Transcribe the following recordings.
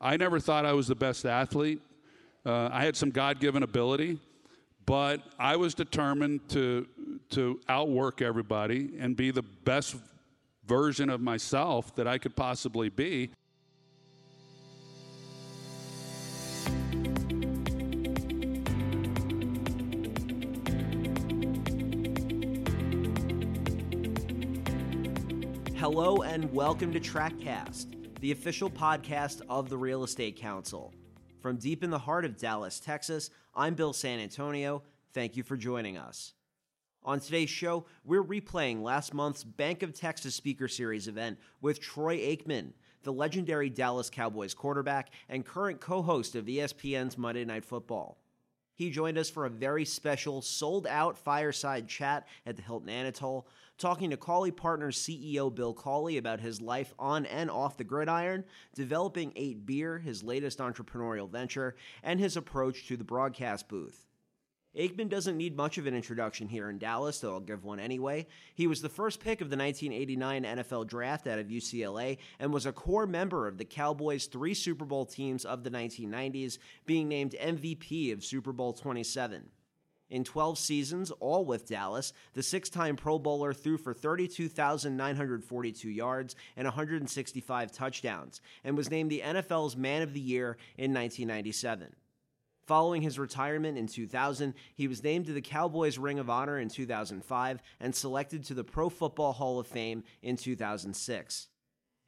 I never thought I was the best athlete. Uh, I had some God given ability, but I was determined to, to outwork everybody and be the best version of myself that I could possibly be. Hello and welcome to TRECcast the official podcast of the Real Estate Council. From deep in the heart of Dallas, Texas, I'm Bill San Antonio. Thank you for joining us. On today's show, we're replaying last month's Bank of Texas Speaker Series event with Troy Aikman, the legendary Dallas Cowboys quarterback and current co host of ESPN's Monday Night Football. He joined us for a very special, sold out fireside chat at the Hilton Anatole, talking to Cawley Partners CEO Bill Cawley about his life on and off the gridiron, developing 8 Beer, his latest entrepreneurial venture, and his approach to the broadcast booth. Aikman doesn't need much of an introduction here in Dallas, so I'll give one anyway. He was the first pick of the 1989 NFL Draft out of UCLA and was a core member of the Cowboys' three Super Bowl teams of the 1990s, being named MVP of Super Bowl 27. In 12 seasons, all with Dallas, the six time Pro Bowler threw for 32,942 yards and 165 touchdowns, and was named the NFL's Man of the Year in 1997. Following his retirement in 2000, he was named to the Cowboys Ring of Honor in 2005 and selected to the Pro Football Hall of Fame in 2006.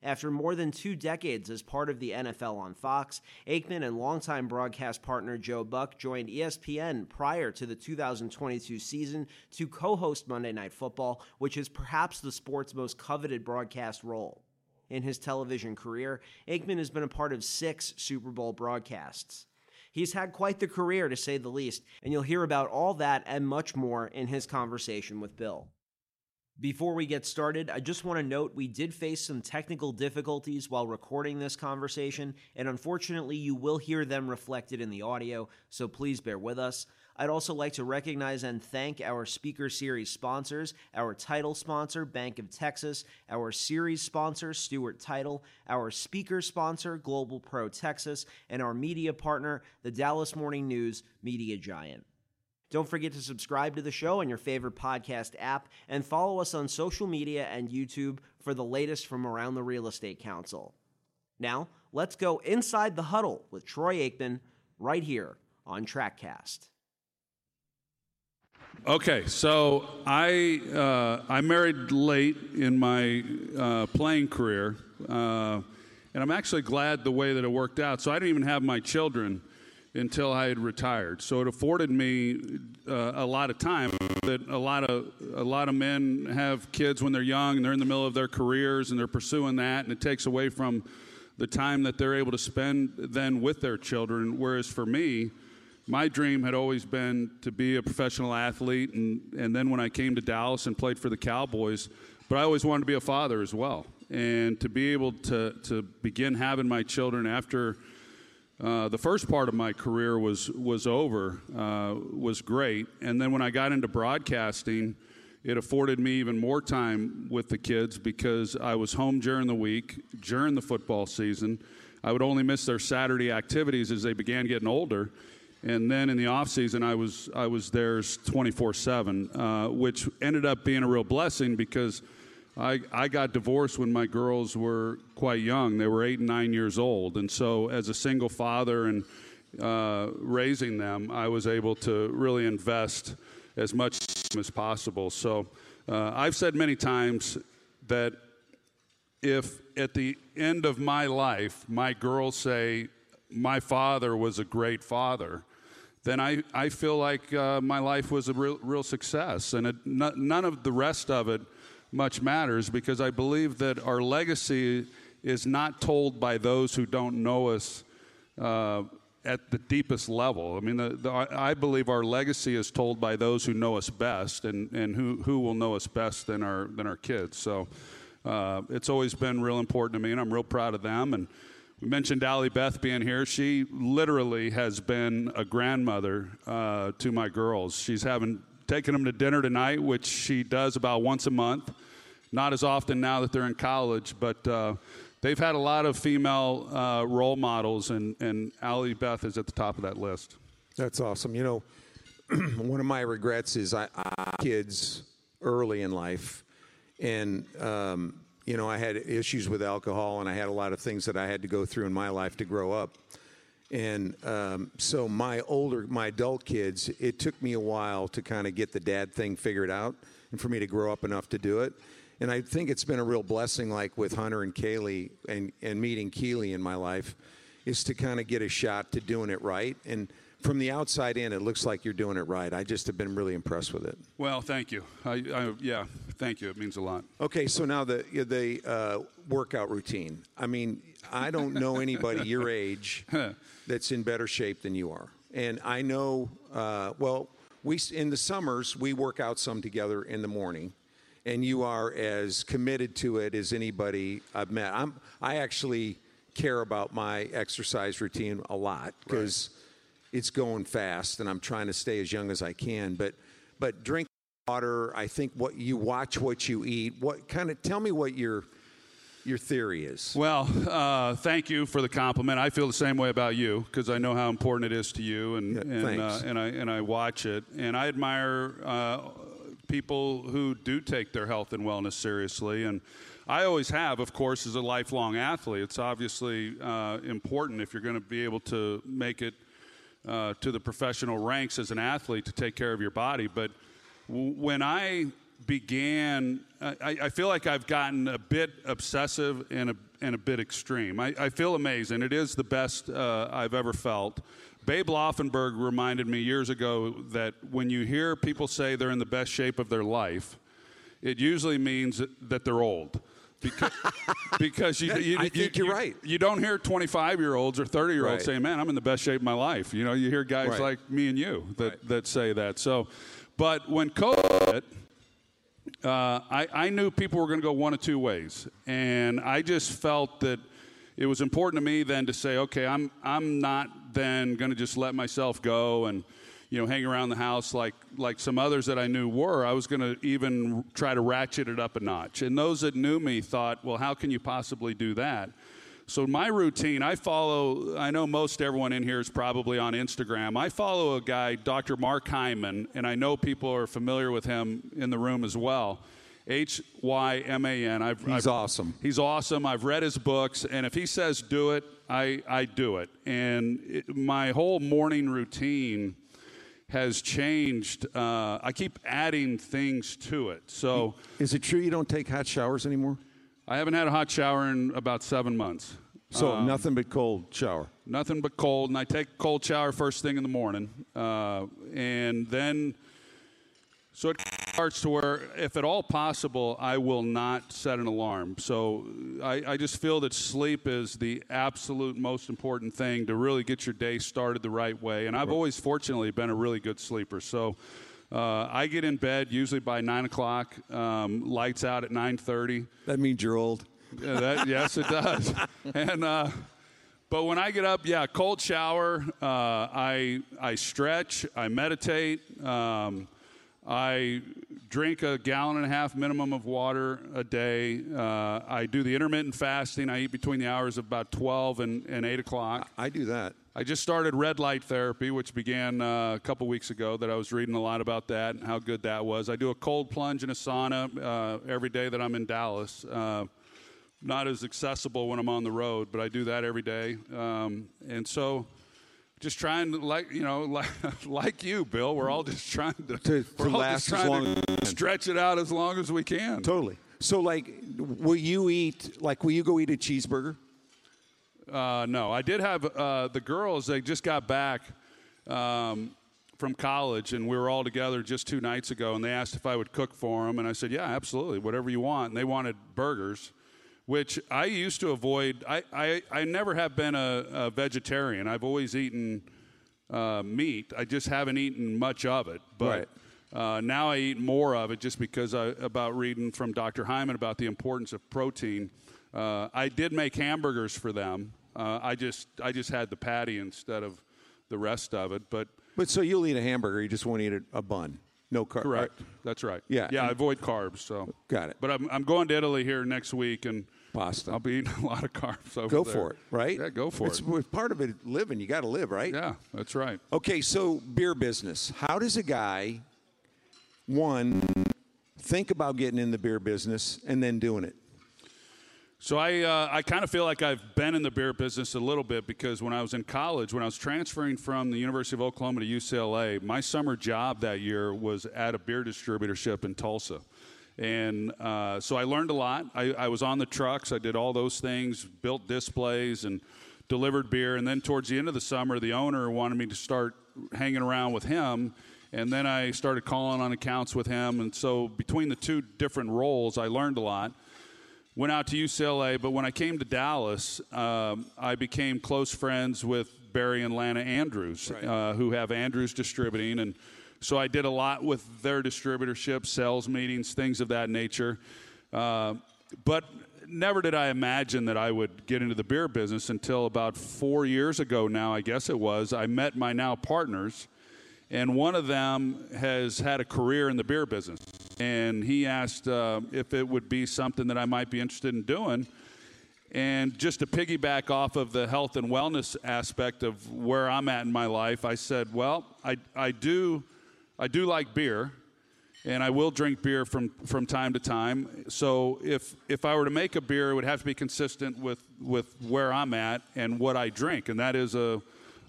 After more than two decades as part of the NFL on Fox, Aikman and longtime broadcast partner Joe Buck joined ESPN prior to the 2022 season to co host Monday Night Football, which is perhaps the sport's most coveted broadcast role. In his television career, Aikman has been a part of six Super Bowl broadcasts. He's had quite the career, to say the least, and you'll hear about all that and much more in his conversation with Bill. Before we get started, I just want to note we did face some technical difficulties while recording this conversation, and unfortunately, you will hear them reflected in the audio, so please bear with us. I'd also like to recognize and thank our Speaker Series sponsors, our title sponsor, Bank of Texas, our series sponsor, Stewart Title, our speaker sponsor, GlobalPro Texas, and our media partner, the Dallas Morning News Medium Giant. Don't forget to subscribe to the show on your favorite podcast app and follow us on social media and YouTube for the latest from around the Real Estate Council. Now, let's go inside the huddle with Troy Aikman right here on TRECcast. Okay, so I uh, I married late in my uh, playing career, uh, and I'm actually glad the way that it worked out. So I didn't even have my children until I had retired. So it afforded me uh, a lot of time that a lot of a lot of men have kids when they're young and they're in the middle of their careers and they're pursuing that, and it takes away from the time that they're able to spend then with their children. Whereas for me my dream had always been to be a professional athlete, and, and then when I came to Dallas and played for the Cowboys, but I always wanted to be a father as well. And to be able to, to begin having my children after uh, the first part of my career was, was over uh, was great. And then when I got into broadcasting, it afforded me even more time with the kids because I was home during the week, during the football season. I would only miss their Saturday activities as they began getting older and then in the off season I was I was theirs 24 uh, seven, which ended up being a real blessing because I I got divorced when my girls were quite young. They were eight and nine years old, and so as a single father and uh, raising them, I was able to really invest as much as possible. So uh, I've said many times that if at the end of my life my girls say my father was a great father then I, I feel like uh, my life was a real, real success. And it, none of the rest of it much matters because I believe that our legacy is not told by those who don't know us uh, at the deepest level. I mean, the, the, I believe our legacy is told by those who know us best, and, and who, who will know us best than our, than our kids. So uh, it's always been real important to me, and I'm real proud of them. And we mentioned Allie Beth being here. She literally has been a grandmother uh, to my girls. She's having taken them to dinner tonight, which she does about once a month. Not as often now that they're in college, but uh, they've had a lot of female uh, role models, and and Allie Beth is at the top of that list. That's awesome. You know, one of my regrets is I, I kids early in life, and um, you know I had issues with alcohol, and I had a lot of things that I had to go through in my life to grow up. And um, so my older, my adult kids, it took me a while to kind of get the dad thing figured out, and for me to grow up enough to do it. And I think it's been a real blessing, like with Hunter and Kaylee, and and meeting Keeley in my life, is to kind of get a shot to doing it right and from the outside in, it looks like you're doing it right. I just have been really impressed with it. Well, thank you. I, I, yeah, thank you. It means a lot. Okay, so now the the uh, workout routine. I mean, I don't know anybody your age that's in better shape than you are, and I know. Uh, well, we in the summers we work out some together in the morning, and you are as committed to it as anybody I've met. I'm I actually care about my exercise routine a lot because. Right it's going fast, and I'm trying to stay as young as I can. But but drink water. I think what you watch, what you eat. What kind of tell me what your your theory is. Well, uh, thank you for the compliment. I feel the same way about you because I know how important it is to you, and yeah, and, uh, and I and I watch it, and I admire uh, people who do take their health and wellness seriously, and I always have, of course, as a lifelong athlete. It's obviously uh, important if you're going to be able to make it uh, to the professional ranks as an athlete to take care of your body. But when I began, I, I, feel like I've gotten a bit obsessive and a, and a bit extreme. I, I feel amazing. It is the best uh, I've ever felt. Babe Laufenberg reminded me years ago that when you hear people say they're in the best shape of their life, it usually means that they're old because, because you, you, I think you, are right. You don't hear 25 year olds or 30 year olds right. saying, "Man, I'm in the best shape of my life." You know, you hear guys right. like me and you that right. that say that. So, but when COVID. Uh, I, I knew people were going to go one of two ways, and I just felt that it was important to me then to say, okay, I'm I'm not then going to just let myself go and you know, hang around the house like like some others that I knew were. I was going to even try to ratchet it up a notch. And those that knew me thought, well, how can you possibly do that? So my routine, I follow. I know most everyone in here is probably on Instagram. I follow a guy, Dr. Mark Hyman, and I know people are familiar with him in the room as well. H Y M A N. I've He's I've, awesome. He's awesome. I've read his books, and if he says do it, I I do it. And it, my whole morning routine has changed. Uh, I keep adding things to it. So, is it true you don't take hot showers anymore? I haven't had a hot shower in about seven months. So um, nothing but cold shower. Nothing but cold, and I take cold shower first thing in the morning, uh, and then so it starts to where, if at all possible, I will not set an alarm. So I, I, just feel that sleep is the absolute most important thing to really get your day started the right way. And I've always, fortunately, been a really good sleeper. So uh, I get in bed usually by nine o'clock. Um, lights out at nine thirty. That means you're old. Yeah, that, yes, it does. and uh, but when I get up, yeah, cold shower. Uh, I I stretch. I meditate. Um, I drink a gallon and a half minimum of water a day. Uh, I do the intermittent fasting. I eat between the hours of about 12 and, and 8 o'clock. I do that. I just started red light therapy, which began uh, a couple weeks ago. That I was reading a lot about that and how good that was. I do a cold plunge in a sauna uh, every day that I'm in Dallas. Uh, not as accessible when I'm on the road, but I do that every day. Um, and so just trying to like you know like, like you bill. We're all just trying to, to, to last as long to as stretch it out as long as we can. Totally. So like will you eat like will you go eat a cheeseburger? Uh, no. I did have uh, the girls they just got back um, from college and we were all together just two nights ago and they asked if i would cook for them and i said yeah absolutely whatever you want. And they wanted burgers which I used to avoid. I, I, I never have been a, a vegetarian. I've always eaten uh, meat. I just haven't eaten much of it. But right. uh, now I eat more of it just because I, about reading from Dr. Hyman about the importance of protein. Uh, I did make hamburgers for them. Uh, I just I just had the patty instead of the rest of it. But but so you'll eat a hamburger. You just won't eat a, a bun. No carbs. Correct. That's right. Yeah, Yeah, I avoid carbs. So Got it. But I'm I'm going to Italy here next week, and Pasta. I'll be eating a lot of carbs over Go there. for it, right? Yeah, go for it's, it. it's part of it. Living, you got to live, right? Yeah, that's right. Okay, so beer business. How does a guy, one, think about getting in the beer business and then doing it? So I, uh, I kind of feel like I've been in the beer business a little bit because when I was in college, when I was transferring from the University of Oklahoma to UCLA, my summer job that year was at a beer distributorship in Tulsa. And uh, so I learned a lot. I, I was on the trucks. I did all those things, built displays, and delivered beer. And then towards the end of the summer, the owner wanted me to start hanging around with him. And then I started calling on accounts with him. And so between the two different roles, I learned a lot went out to UCLA, but when I came to Dallas, um, I became close friends with Barry and Lana Andrews, Right. uh, who have Andrews Distributing, and so I did a lot with their distributorship, sales meetings, things of that nature. Uh, but never did I imagine that I would get into the beer business until about four years ago. Now, I guess it was. I met my now partners and one of them has had a career in the beer business. And he asked uh, if it would be something that I might be interested in doing. And just to piggyback off of the health and wellness aspect of where I'm at in my life, I said, well, I, I do I do like beer, and I will drink beer from, from time to time. So if if I were to make a beer, it would have to be consistent with, with where I'm at and what I drink, and that is a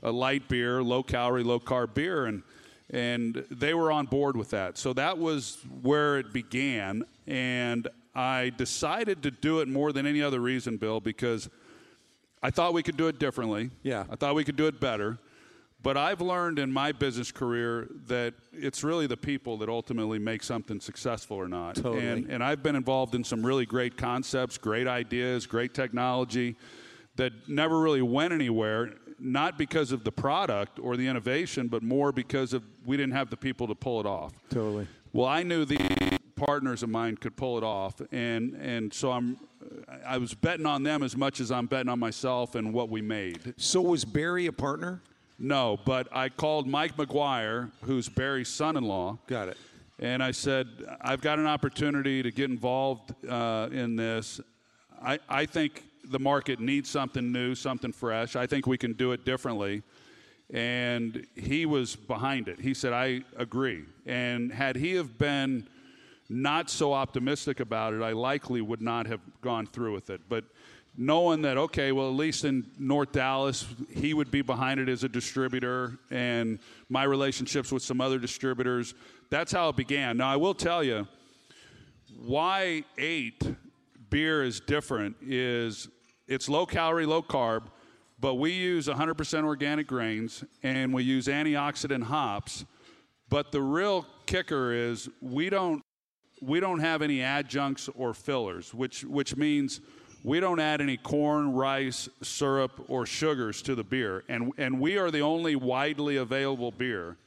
a light beer, low calorie, low carb beer, and and they were on board with that. So that was where it began, and I decided to do it more than any other reason, Bill, because I thought we could do it differently. Yeah. I thought we could do it better. But I've learned in my business career that it's really the people that ultimately make something successful or not. Totally. And, and I've been involved in some really great concepts, great ideas, great technology that never really went anywhere, not because of the product or the innovation, but more because of we didn't have the people to pull it off. Totally. Well, I knew the partners of mine could pull it off, and and so I'm, I was betting on them as much as I'm betting on myself and what we made. So was Barry a partner? No, but I called Mike McGuire, who's Barry's son-in-law, Got it. and I said, I've got an opportunity to get involved uh, in this. I, I think the market needs something new, something fresh. I think we can do it differently. And he was behind it. He said, I agree. And had he have been not so optimistic about it, I likely would not have gone through with it. But knowing that, okay, well, at least in North Dallas, he would be behind it as a distributor, and my relationships with some other distributors, that's how it began. Now, I will tell you, why eight beer is different is it's low calorie, low carb, but we use 100% organic grains and we use antioxidant hops. But the real kicker is we don't we don't have any adjuncts or fillers, which which means we don't add any corn, rice, syrup, or sugars to the beer, and and we are the only widely available beer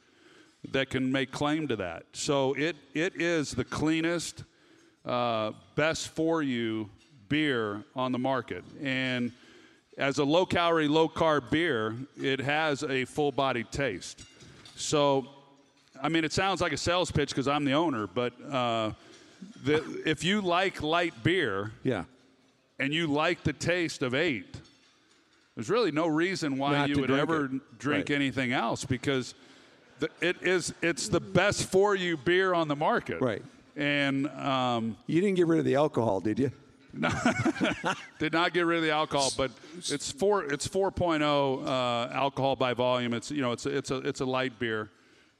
that can make claim to that. So it it is the cleanest, uh, best for you beer on the market, and as a low calorie, low carb beer, it has a full bodied taste. So, I mean, it sounds like a sales pitch because I'm the owner, but uh, the, if you like light beer Yeah. And you like the taste of eight, there's really no reason why Not you would drink ever it. drink Right. anything else because the, it is it's the best for you beer on the market. Right. And um, You didn't get rid of the alcohol, did you? No, did not get rid of the alcohol, but it's four. It's 4.0 uh, alcohol by volume. It's you know it's it's a it's a light beer,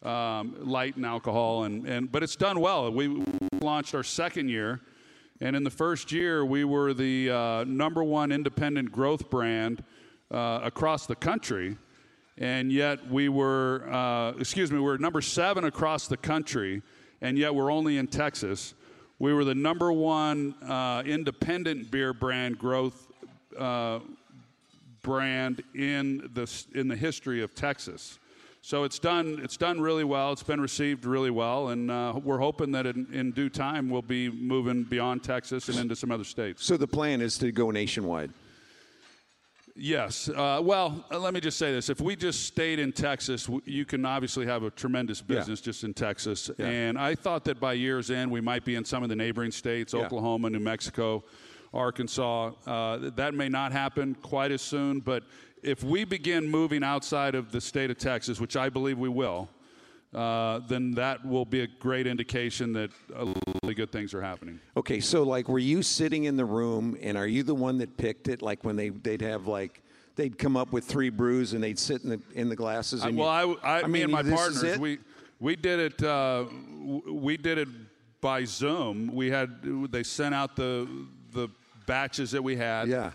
um, light in alcohol, and and but it's done well. We launched our second year, and in the first year we were the uh, number one independent growth brand uh, across the country, and yet we were uh, excuse me we were number seven across the country, and yet we're only in Texas. We were the number one uh, independent beer brand growth uh, brand in the in the history of Texas. So it's done it's done really well. It's been received really well, and uh, we're hoping that in, in due time we'll be moving beyond Texas and into some other states. So the plan is to go nationwide. Yes. Uh, well, uh, let me just say this. If we just stayed in Texas, you can obviously have a tremendous business just in Texas. Yeah. And I thought that by year's end, we might be in some of the neighboring states Yeah. Oklahoma, New Mexico, Arkansas. Uh, that may not happen quite as soon, but if we begin moving outside of the state of Texas, which I believe we will, uh, then that will be a great indication that really good things are happening. Okay, so like, were you sitting in the room, and are you the one that picked it? Like when they they'd have like they'd come up with three brews, and they'd sit in the in the glasses. I, And well, you, I, I, me and my partners, we we did it. Uh, we did it by Zoom. We had they sent out the the batches that we had. yeah.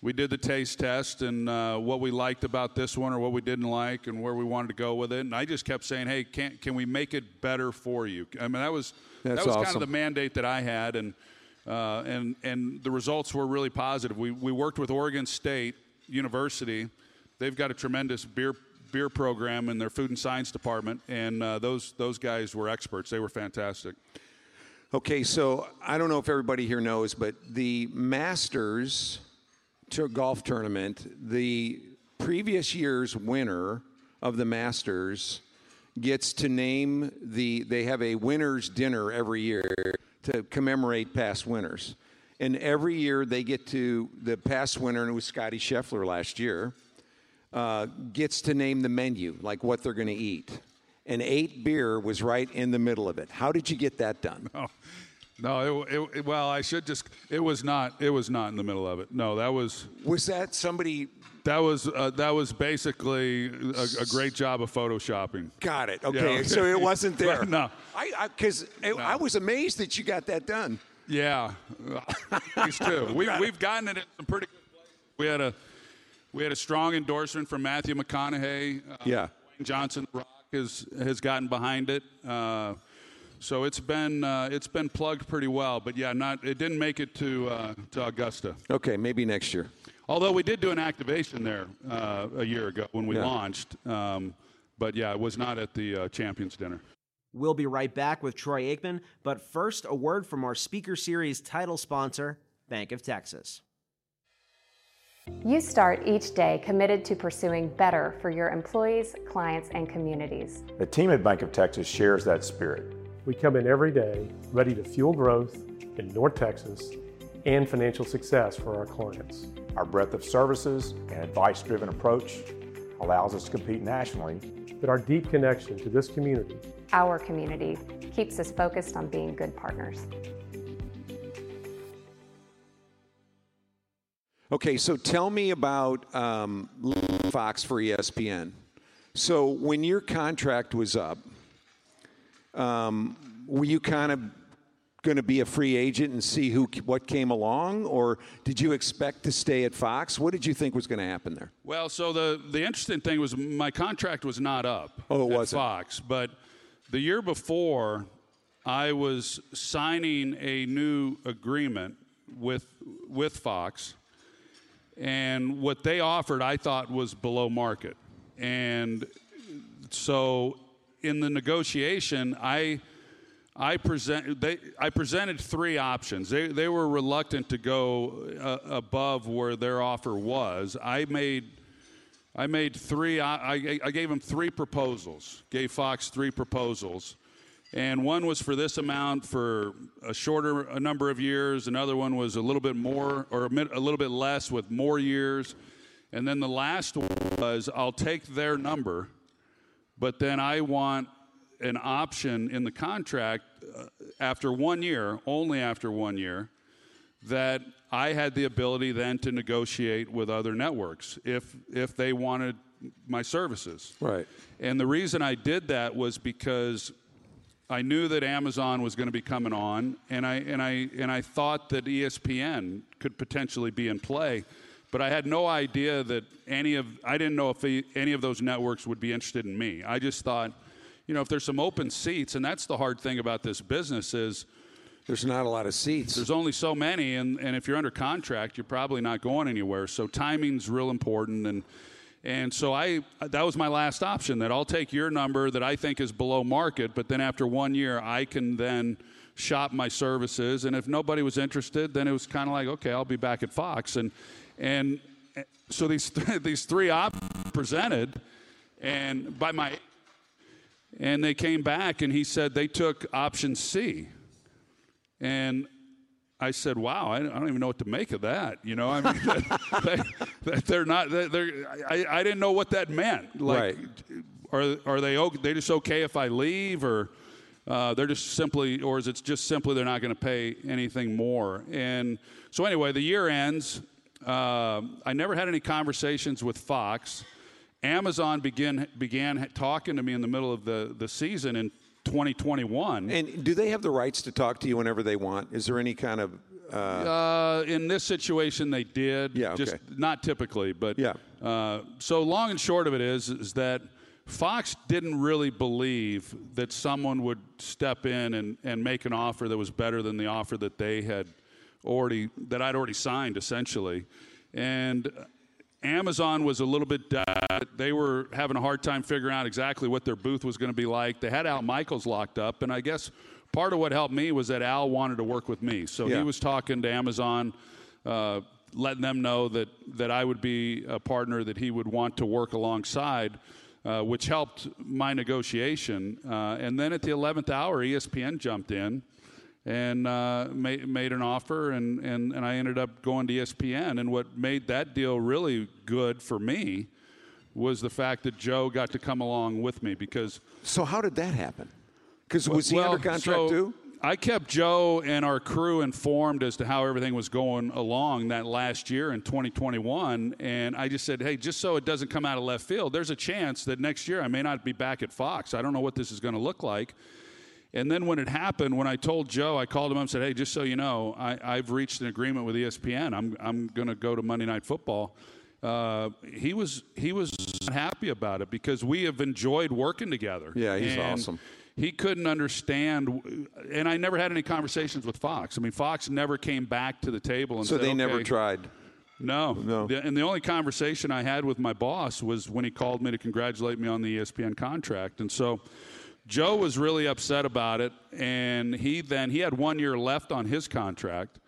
We did the taste test and uh, what we liked about this one or what we didn't like and where we wanted to go with it. And I just kept saying, "Hey, can can we make it better for you?" I mean, that was That's that was kind of the mandate that I had, and uh, and and the results were really positive. We we worked with Oregon State University. They've got a tremendous beer beer program in their food and science department, and uh, those those guys were experts. They were fantastic. Okay, so I don't know if everybody here knows, but the Masters to a golf tournament, the previous year's winner of the Masters gets to name the. They have a winners' dinner every year to commemorate past winners, and every year they get to the past winner, and it was Scotty Scheffler last year. Uh, gets to name the menu, like what they're going to eat. And eight beer was right in the middle of it. How did you get that done? Oh, no, it, it, well, I should just. It was not. It was not in the middle of it. No, that was Was that somebody that was uh, that was basically a, a great job of photoshopping. got it? Okay, Yeah. so it wasn't there. No. I because I, I was amazed that you got that done. Yeah, these too. We, we've gotten it in some pretty good places. We had a we had a strong endorsement from Matthew McConaughey. Uh, Yeah. Dwayne Johnson The Rock has has gotten behind it. Uh, so it's been uh, it's been plugged pretty well, but yeah, not it didn't make it to uh, to Augusta. Okay, maybe next year. Although we did do an activation there uh, a year ago when we Yeah. launched, um, but yeah, it was not at the uh, Champions Dinner. We'll be right back with Troy Aikman, but first, a word from our Speaker Series title sponsor, Bank of Texas. You start each day committed to pursuing better for your employees, clients, and communities. The team at Bank of Texas shares that spirit. We come in every day ready to fuel growth in North Texas and financial success for our clients. Our breadth of services and advice driven approach allows us to compete nationally. But our deep connection to this community Our community keeps us focused on being good partners. Okay, so tell me about um, Fox for ESPN. So when your contract was up, um, were you kind of going to be a free agent and see who what came along, or did you expect to stay at Fox? What did you think was going to happen there? Well, so the the interesting thing was my contract was not up. Oh, it at wasn't. Fox, but the year before, I was signing a new agreement with with Fox, and what they offered I thought was below market, and so in the negotiation, I. I present they I presented three options. They they were reluctant to go uh, above where their offer was. I made I made three. I, I, gave them three proposals. Gave Fox three proposals, and one was for this amount for a shorter a number of years. Another one was a little bit more or a, a little bit less with more years, and then the last one was I'll take their number, but then I want an option in the contract uh, after one year, only after one year, that I had the ability then to negotiate with other networks if if they wanted my services. Right. And the reason I did that was because I knew that Amazon was going to be coming on, and I and I and I thought that ESPN could potentially be in play, but I had no idea that any of I didn't know if the, any of those networks would be interested in me. I just thought, you know, if there's some open seats, and that's the hard thing about this business is There's not a lot of seats. there's only so many, and, and if you're under contract, you're probably not going anywhere. So timing's real important, and and so I that was my last option. That I'll take your number that I think is below market, but then after one year, I can then shop my services, and if nobody was interested, then it was kind of like okay, I'll be back at Fox, and and so these these three options presented, and by my, and they came back and he said they took option C, and I said, "Wow, I don't even know what to make of that." You know, I mean, they, they're not. They're, I, I didn't know what that meant. Like, Right. are are they okay, they just okay if I leave, or uh, they're just simply, or is it just simply they're not going to pay anything more? And so anyway, the year ends. Uh, I never had any conversations with Fox. Amazon began began talking to me in the middle of the the season in 2021. And do they have the rights to talk to you whenever they want? Is there any kind of uh, Uh, in this situation, they did. Yeah, Just okay. not typically, but Yeah. Uh, so long and short of it is, is that Fox didn't really believe that someone would step in and, and make an offer that was better than the offer that they had already that I'd already signed, essentially, and. Amazon was a little bit. Uh, they were having a hard time figuring out exactly what their booth was going to be like. They had Al Michaels locked up, and I guess part of what helped me was that Al wanted to work with me. So Yeah. he was talking to Amazon, uh, letting them know that that I would be a partner that he would want to work alongside, uh, which helped my negotiation. Uh, and then at the 11th hour, ESPN jumped in and uh, made, made an offer, and, and, and I ended up going to ESPN. And what made that deal really good for me was the fact that Joe got to come along with me because so? How did that happen? Because was he under contract so too? I kept Joe and our crew informed as to how everything was going along that last year in 2021. And I just said, hey, just so it doesn't come out of left field, there's a chance that next year I may not be back at Fox. I don't know what this is going to look like. And then when it happened, when I told Joe, I called him up and said, hey, just so you know, I, I've reached an agreement with ESPN. I'm, I'm going to go to Monday Night Football. Uh, he was he was happy about it because we have enjoyed working together. Yeah, he's And awesome. he couldn't understand, and I never had any conversations with Fox. I mean, Fox never came back to the table and So said, they never "Okay." tried. No, No. The- and the only conversation I had with my boss was when he called me to congratulate me on the ESPN contract, and so. Joe was really upset about it, and he then he had one year left on his contract,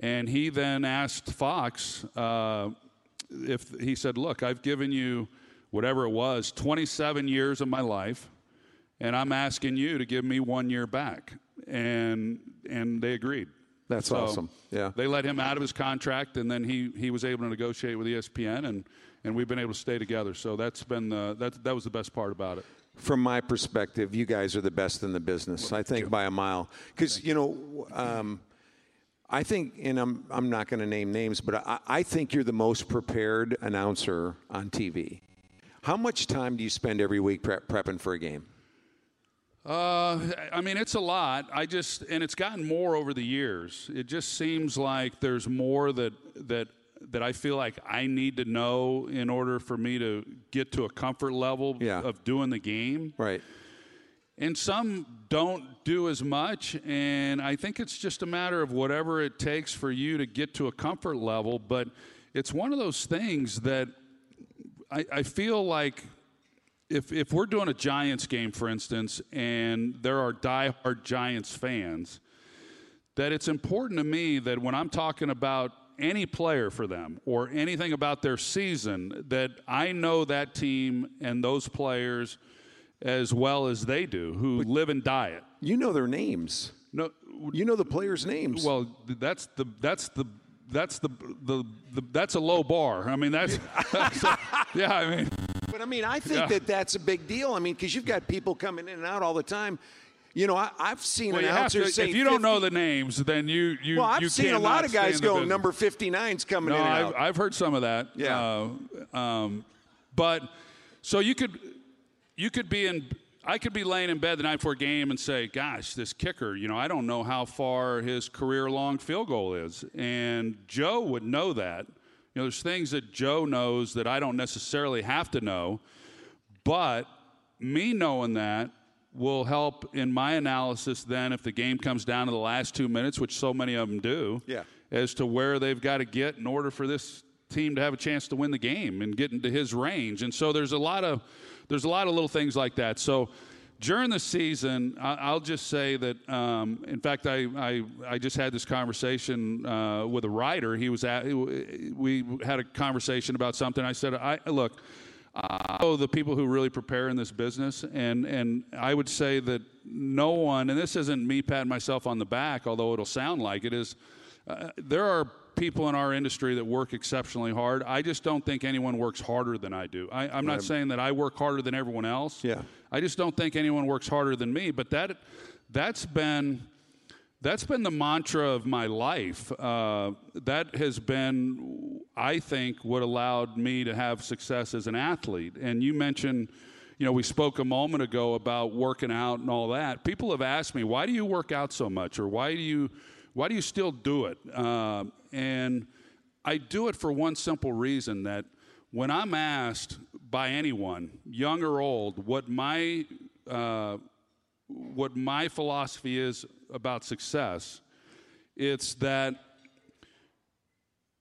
and he then asked Fox uh, if he said, "Look, I've given you whatever it was, 27 years of my life, and I'm asking you to give me one year back," and and they agreed. That's So awesome. Yeah. They let him out of his contract, and then he, he was able to negotiate with ESPN, and, and we've been able to stay together. So that's been the, that, that was the best part about it. From my perspective, you guys are the best in the business. I think by a mile. Because you know, um, I think, and I'm I'm not going to name names, but I, I think you're the most prepared announcer on TV. How much time do you spend every week prep, prepping for a game? Uh, I mean, it's a lot. I just, and it's gotten more over the years. It just seems like there's more that that that I feel like I need to know in order for me to get to a comfort level Yeah. of doing the game. Right. And some don't do as much, and I think it's just a matter of whatever it takes for you to get to a comfort level. But it's one of those things that I, I feel like if if we're doing a Giants game, for instance, and there are diehard Giants fans, that it's important to me that when I'm talking about any player for them or anything about their season, that I know that team and those players as well as they do, who live and die it. You know their names. No, You know the players' names. well, that's the that's the that's the the, the that's a low bar. I mean, that's, that's yeah. I mean, But I mean, I think Yeah. that that's a big deal. I mean, because you've got people coming in and out all the time. You know, I, I've seen well, have announcers say if you don't know the names, then you you Well, I've you seen a lot of guys go number 59's coming No, in I've. I've heard some of that. Yeah. Uh, um, but so you could you could be in. I could be laying in bed the night before a game and say, "Gosh, this kicker. You know, I don't know how far his career-long field goal is." And Joe would know that. You know, there's things that Joe knows that I don't necessarily have to know. But me knowing that will help in my analysis then if the game comes down to the last two minutes, which so many of them do, Yeah. as to where they've got to get in order for this team to have a chance to win the game and get into his range. And so there's a lot of there's a lot of little things like that. So during the season, I, will just say that. Um, in fact, I, I, I just had this conversation uh, with a writer. He was at. We had a conversation about something. I said, I look. I know the people who really prepare in this business, and and I would say that no one. And this isn't me patting myself on the back, although it'll sound like it is. Uh, there are people in our industry that work exceptionally hard. I just don't think anyone works harder than I do. I, am not right. saying that I work harder than everyone else. Yeah. I just don't think anyone works harder than me. But that that's been that's been the mantra of my life. Uh, that has been, I think, what allowed me to have success as an athlete. And you mentioned, you know, we spoke a moment ago about working out and all that. People have asked me, why do you work out so much, or why do you, why do you still do it? Uh, and I do it for one simple reason that when I'm asked by anyone, young or old, what my uh, what my philosophy is about success, it's that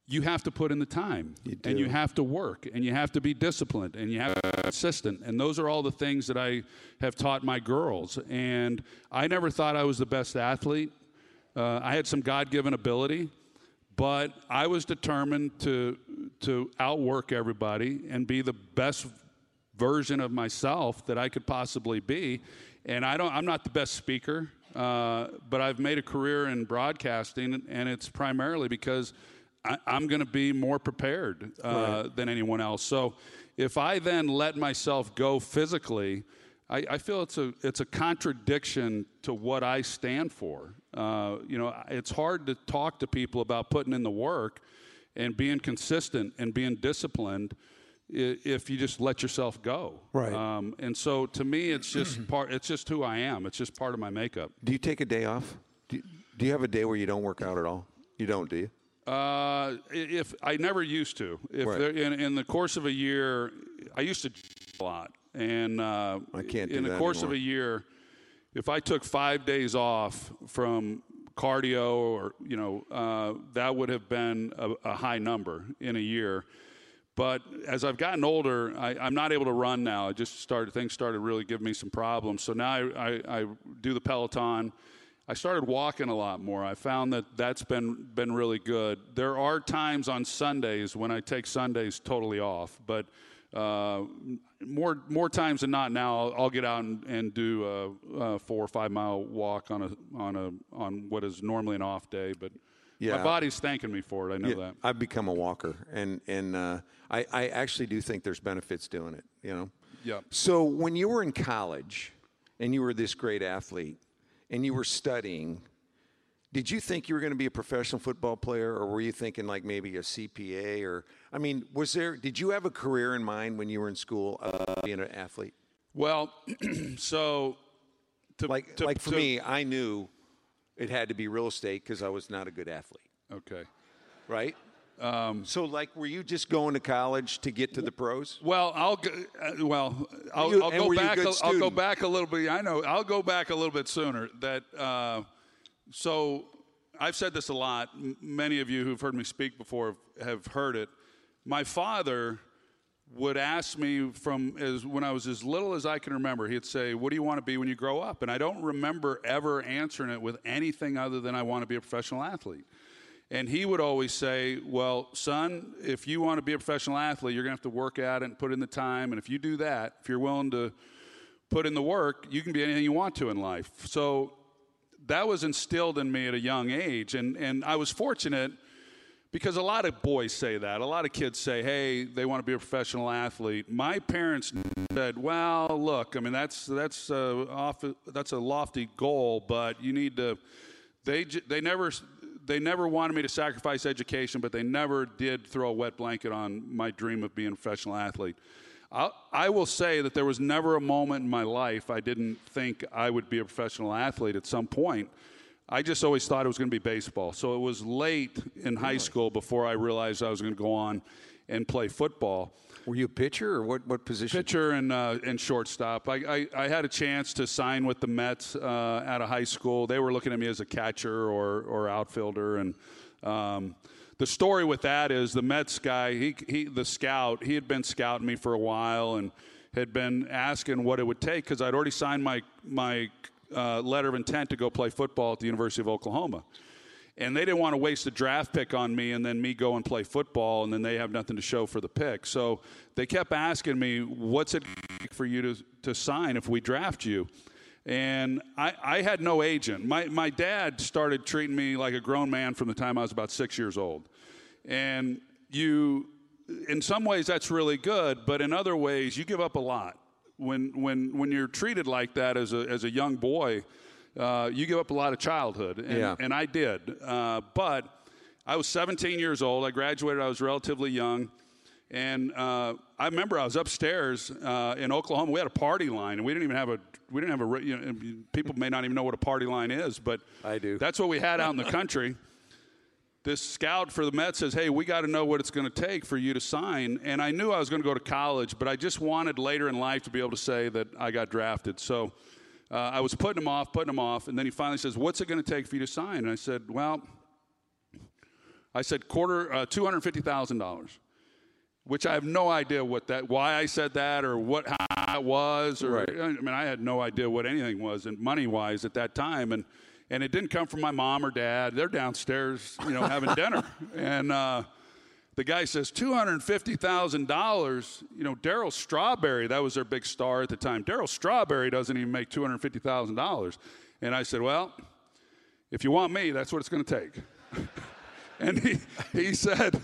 you have to put in the time you and you have to work and you have to be disciplined and you have to be consistent and those are all the things that i have taught my girls and i never thought i was the best athlete uh, i had some god-given ability but I was determined to to outwork everybody and be the best version of myself that I could possibly be. And I don't. I'm not the best speaker, uh, but I've made a career in broadcasting, and it's primarily because I, am going to be more prepared uh, right. than anyone else. So if I then let myself go physically. I, I, feel it's a it's a contradiction to what I stand for. Uh, you know, it's hard to talk to people about putting in the work and being consistent and being disciplined if you just let yourself go. Right. Um, and so to me, it's just part. It's just who I am. It's just part of my makeup. Do you take a day off? Do you, do you have a day where you don't work out at all? You don't, do you? Uh, if I never used to. If right. in, in the course of a year, I used to a lot, and uh, I can't. in the course anymore. of a year if I took five days off from cardio or you know uh, that would have been a, a, high number in a year but as i've gotten older I, am not able to run now. I just started things started really giving me some problems. So now I, I, I, do the peloton. I started walking a lot more. I found that that's been been really good. There are times on sundays when i take sundays totally off but uh, more more times than not now I'll, I'll get out and, and do a, a, four or five mile walk on a on a on what is normally an off day but yeah. my body's thanking me for it I know yeah, that I've become a walker and and uh, I, I actually do think there's benefits doing it you know yeah so when you were in college and you were this great athlete and you were studying did you think you were going to be a professional football player, or were you thinking like maybe a CPA? Or I mean, was there? Did you have a career in mind when you were in school, uh, being an athlete? Well, so to, like to, like for to, me, I knew it had to be real estate because I was not a good athlete. Okay, right. Um, so, like, were you just going to college to get to the pros? Well, I'll go, uh, well, I'll, you, I'll go back. A, I'll go back a little bit. I know. I'll go back a little bit sooner. That uh, so I've said this a lot. Many of you who've heard me speak before have heard it. My father would ask me from as when I was as little as I can remember. He'd say, "What do you want to be when you grow up?" And I don't remember ever answering it with anything other than I want to be a professional athlete. And he would always say, "Well, son, if you want to be a professional athlete, you're going to have to work at it and put in the time. And if you do that, if you're willing to put in the work, you can be anything you want to in life." So that was instilled in me at a young age. And, and I was fortunate because a lot of boys say that. A lot of kids say, hey, they want to be a professional athlete. My parents said, well, look, I mean, that's, that's, a, off, that's a lofty goal, but you need to, they, they never, they never wanted me to sacrifice education, but they never did throw a wet blanket on my dream of being a professional athlete. I'll, I will say that there was never a moment in my life I didn't think I would be a professional athlete at some point. I just always thought it was going to be baseball. So it was late in high school before I realized I was going to go on and play football. Were you a pitcher or what, what position? Pitcher and, uh, and shortstop. I, I, I, had a chance to sign with the Mets uh, out of high school. They were looking at me as a catcher or, or outfielder. And um, the story with that is the Mets guy, he, he, the scout, he had been scouting me for a while, and had been asking what it would take because I'd already signed my my uh, letter of intent to go play football at the University of Oklahoma. And they didn't want to waste a draft pick on me and then me go and play football and then they have nothing to show for the pick. So they kept asking me, what's it for you to, to sign if we draft you? And I, I had no agent. My, my dad started treating me like a grown man from the time I was about six years old. And you, in some ways, that's really good, but in other ways, you give up a lot. When, when, when you're treated like that as a, as a young boy, uh, you give up a lot of childhood. And, Yeah. and I did. Uh, but I was 17 years old. I graduated, I was relatively young. And uh, I remember I was upstairs uh, in Oklahoma. We had a party line, and we didn't even have a we didn't have a you know, people may not even know what a party line is, but I do. That's what we had out in the country. This scout for the Mets says, "Hey, we got to know what it's going to take for you to sign." And I knew I was going to go to college, but I just wanted later in life to be able to say that I got drafted. So uh, I was putting him off, putting him off, and then he finally says, "What's it going to take for you to sign?" And I said, "Well." I said quarter uh, two hundred fifty thousand dollars, which I have no idea what that, why I said that, or what how it was, or Right. I mean I had no idea what anything was, and money wise at that time, and and it didn't come from my mom or dad. They're downstairs, you know, having dinner, and uh, the guy says two hundred fifty thousand dollars. You know, Darryl Strawberry, that was their big star at the time. Darryl Strawberry doesn't even make two hundred fifty thousand dollars, and I said, well, if you want me, that's what it's going to take. and he, he said,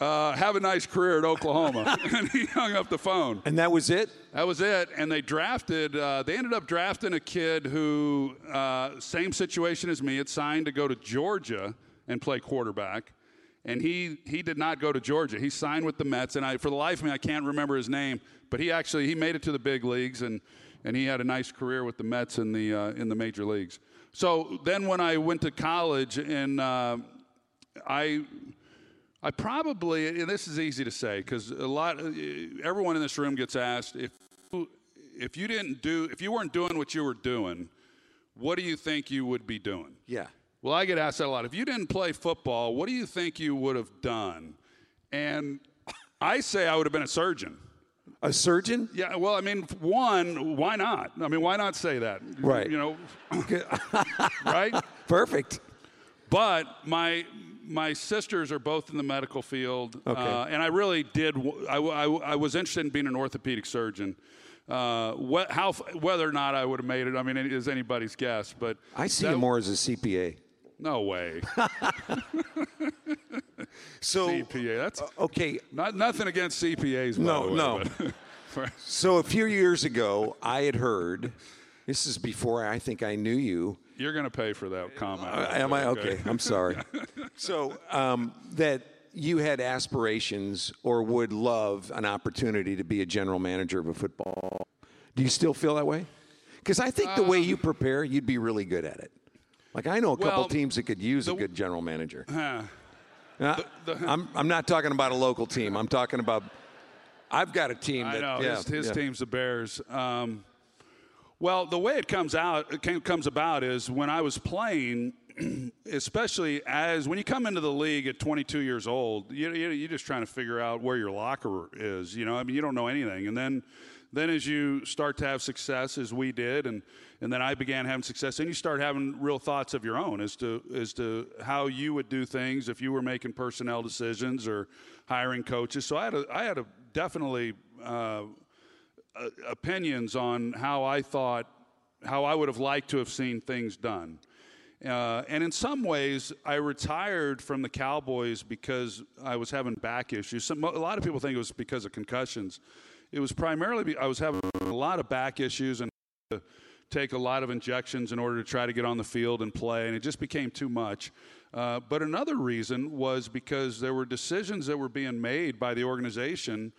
uh, have a nice career at Oklahoma. and he hung up the phone. And that was it? That was it. And they drafted, uh, they ended up drafting a kid who, uh, same situation as me, had signed to go to Georgia and play quarterback. And he, he did not go to Georgia. He signed with the Mets. And I, for the life of me, I can't remember his name. But he actually, he made it to the big leagues. And, and he had a nice career with the Mets in the, uh, in the major leagues. So then when I went to college and uh, I I probably, and this is easy to say because a lot, uh, everyone in this room gets asked if if you didn't do, if you weren't doing what you were doing, what do you think you would be doing? Yeah. Well, I get asked that a lot. If you didn't play football, what do you think you would have done? And I say I would have been a surgeon. A surgeon? Yeah, well, I mean, one, why not? I mean, why not say that? Right. You know, right? Perfect. But my my sisters are both in the medical field, Okay. uh, and I really did. I I was interested in being an orthopedic surgeon. Uh, wh- how whether or not I would have made it, I mean, it is anybody's guess. But I see that- you more as a CPA. No way, So, CPA. That's okay. not nothing against CPAs. No, way, no. but- So a few years ago, I had heard, this is before I think I knew you. You're going to pay for that comment. Uh, am I? Okay, I'm sorry. so, um, that you had aspirations or would love an opportunity to be a general manager of a football. Do you still feel that way? Because I think the way you prepare, you'd be really good at it. Like I know a couple Well, teams that could use a good general manager. Huh. Now, I'm, I'm not talking about a local team. I'm talking about. I've got a team that. I know yeah, his, his yeah. team's the Bears. Um, well, the way it comes out, it came, comes about is when I was playing, especially as when you come into the league at 22 years old, you, you, you're just trying to figure out where your locker is. You know, I mean, you don't know anything, and then. Then, as you start to have success, as we did, and, and then I began having success, then you start having real thoughts of your own as to as to how you would do things if you were making personnel decisions or hiring coaches. So I had a, I had a definitely uh, uh, opinions on how I thought, how I would have liked to have seen things done. Uh, and in some ways, I retired from the Cowboys because I was having back issues. Some, a lot of people think it was because of concussions. It was primarily I was having a lot of back issues and take a lot of injections in order to try to get on the field and play, and it just became too much. Uh, but another reason was because there were decisions that were being made by the organization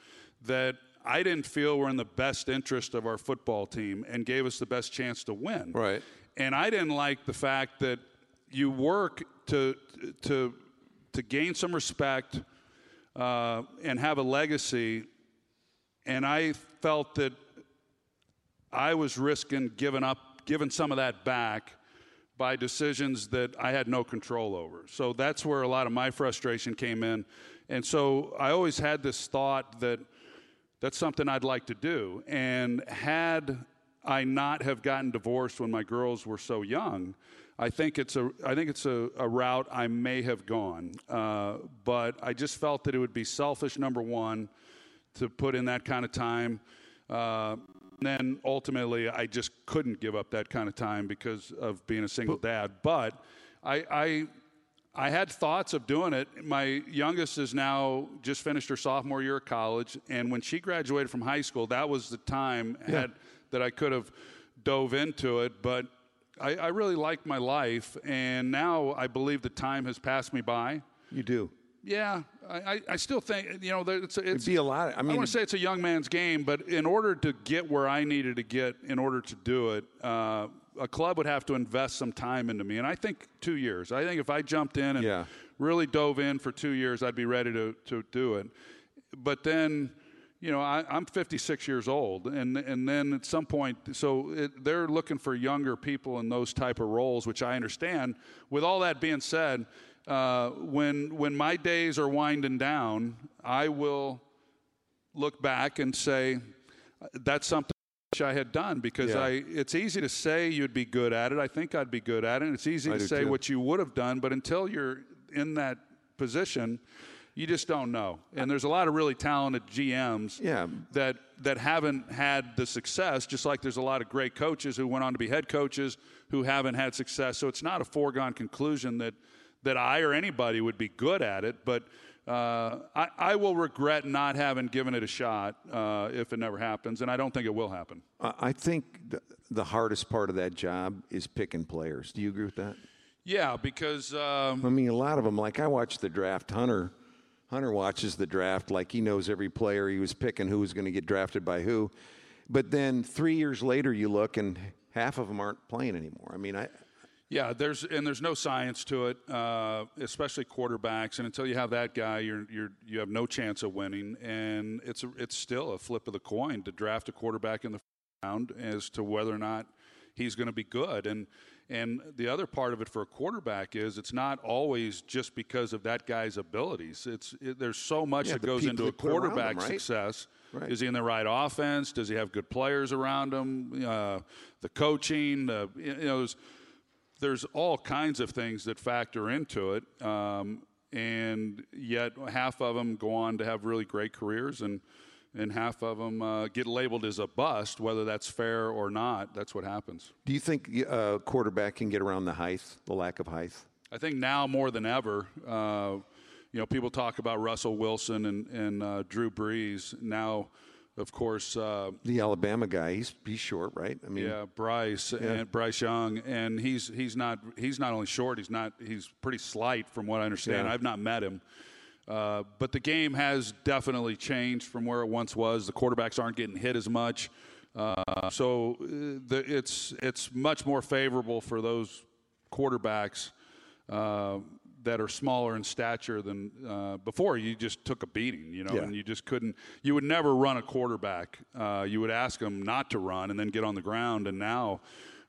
that I didn't feel we were in the best interest of our football team and gave us the best chance to win. Right. And I didn't like the fact that you work to to to gain some respect uh, and have a legacy, and I felt that I was risking giving up, giving some of that back by decisions that I had no control over. So that's where a lot of my frustration came in. And so I always had this thought that that's something I'd like to do. And had I not have gotten divorced when my girls were so young, I think it's a I think it's a, a route I may have gone. Uh, but I just felt that it would be selfish. Number one, to put in that kind of time. Uh, then ultimately, I just couldn't give up that kind of time because of being a single dad. But I, I I had thoughts of doing it. My youngest is now just finished her sophomore year of college, and when she graduated from high school, that was the time Yeah. had, that I could have dove into it. But I, I really liked my life, and now I believe the time has passed me by. You do. Yeah, I, I, I still think you know it's it's be a lot- I I, mean- want to say it's a young man's game, but in order to get where I needed to get, in order to do it, uh, a club would have to invest some time into me, and I think two years. I think if I jumped in and Yeah. really dove in for two years, I'd be ready to to do it. But then. You know, I, I'm 56 years old, and and then at some point, so it, they're looking for younger people in those type of roles, which I understand. With all that being said, uh, when when my days are winding down, I will look back and say that's something I had done because Yeah. I it's easy to say you'd be good at it. I think I'd be good at it. And it's easy I to say too. what you would have done, but until you're in that position, you just don't know. And there's a lot of really talented GMs Yeah. that that haven't had the success just like there's a lot of great coaches who went on to be head coaches who haven't had success. So it's not a foregone conclusion that that I or anybody would be good at it, but uh, I, I will regret not having given it a shot uh, if it never happens, and I don't think it will happen. I I think the, the hardest part of that job is picking players. Do you agree with that? Yeah, because um, I mean, a lot of them. Like I watch the draft. Hunter, Hunter watches the draft like he knows every player he was picking, who was going to get drafted by who. But then three years later, you look and half of them aren't playing anymore. I mean, I Yeah, there's and there's no science to it, uh, especially quarterbacks. And until you have that guy, you're you're you have no chance of winning. And it's a, it's still a flip of the coin to draft a quarterback in the round as to whether or not he's going to be good. And and the other part of it for a quarterback is it's not always just because of that guy's abilities. It's it, there's so much Yeah, that goes into a they put him, quarterback's right? success. Right. Is he in the right offense? Does he have good players around him? Uh, the coaching, the, you know, there's, there's all kinds of things that factor into it, um, and yet half of them go on to have really great careers, and and half of them uh, get labeled as a bust, whether that's fair or not. That's what happens. do you think uh, a quarterback can get around the height, the lack of height? I think now more than ever, uh, you know, people talk about Russell Wilson and and uh, Drew Brees. Now, of course. Uh, The Alabama guy, he's he's short, right? I mean, Yeah, Bryce and Bryce Young, and he's he's not he's not only short, he's not he's pretty slight from what I understand. Yeah. I've not met him, uh, but the game has definitely changed from where it once was. The quarterbacks aren't getting hit as much, uh, so uh, the, it's it's much more favorable for those quarterbacks. That are smaller in stature than uh, before. You just took a beating, you know, Yeah. and you just couldn't. You would never run a quarterback. Uh, you would ask them not to run and then get on the ground. And now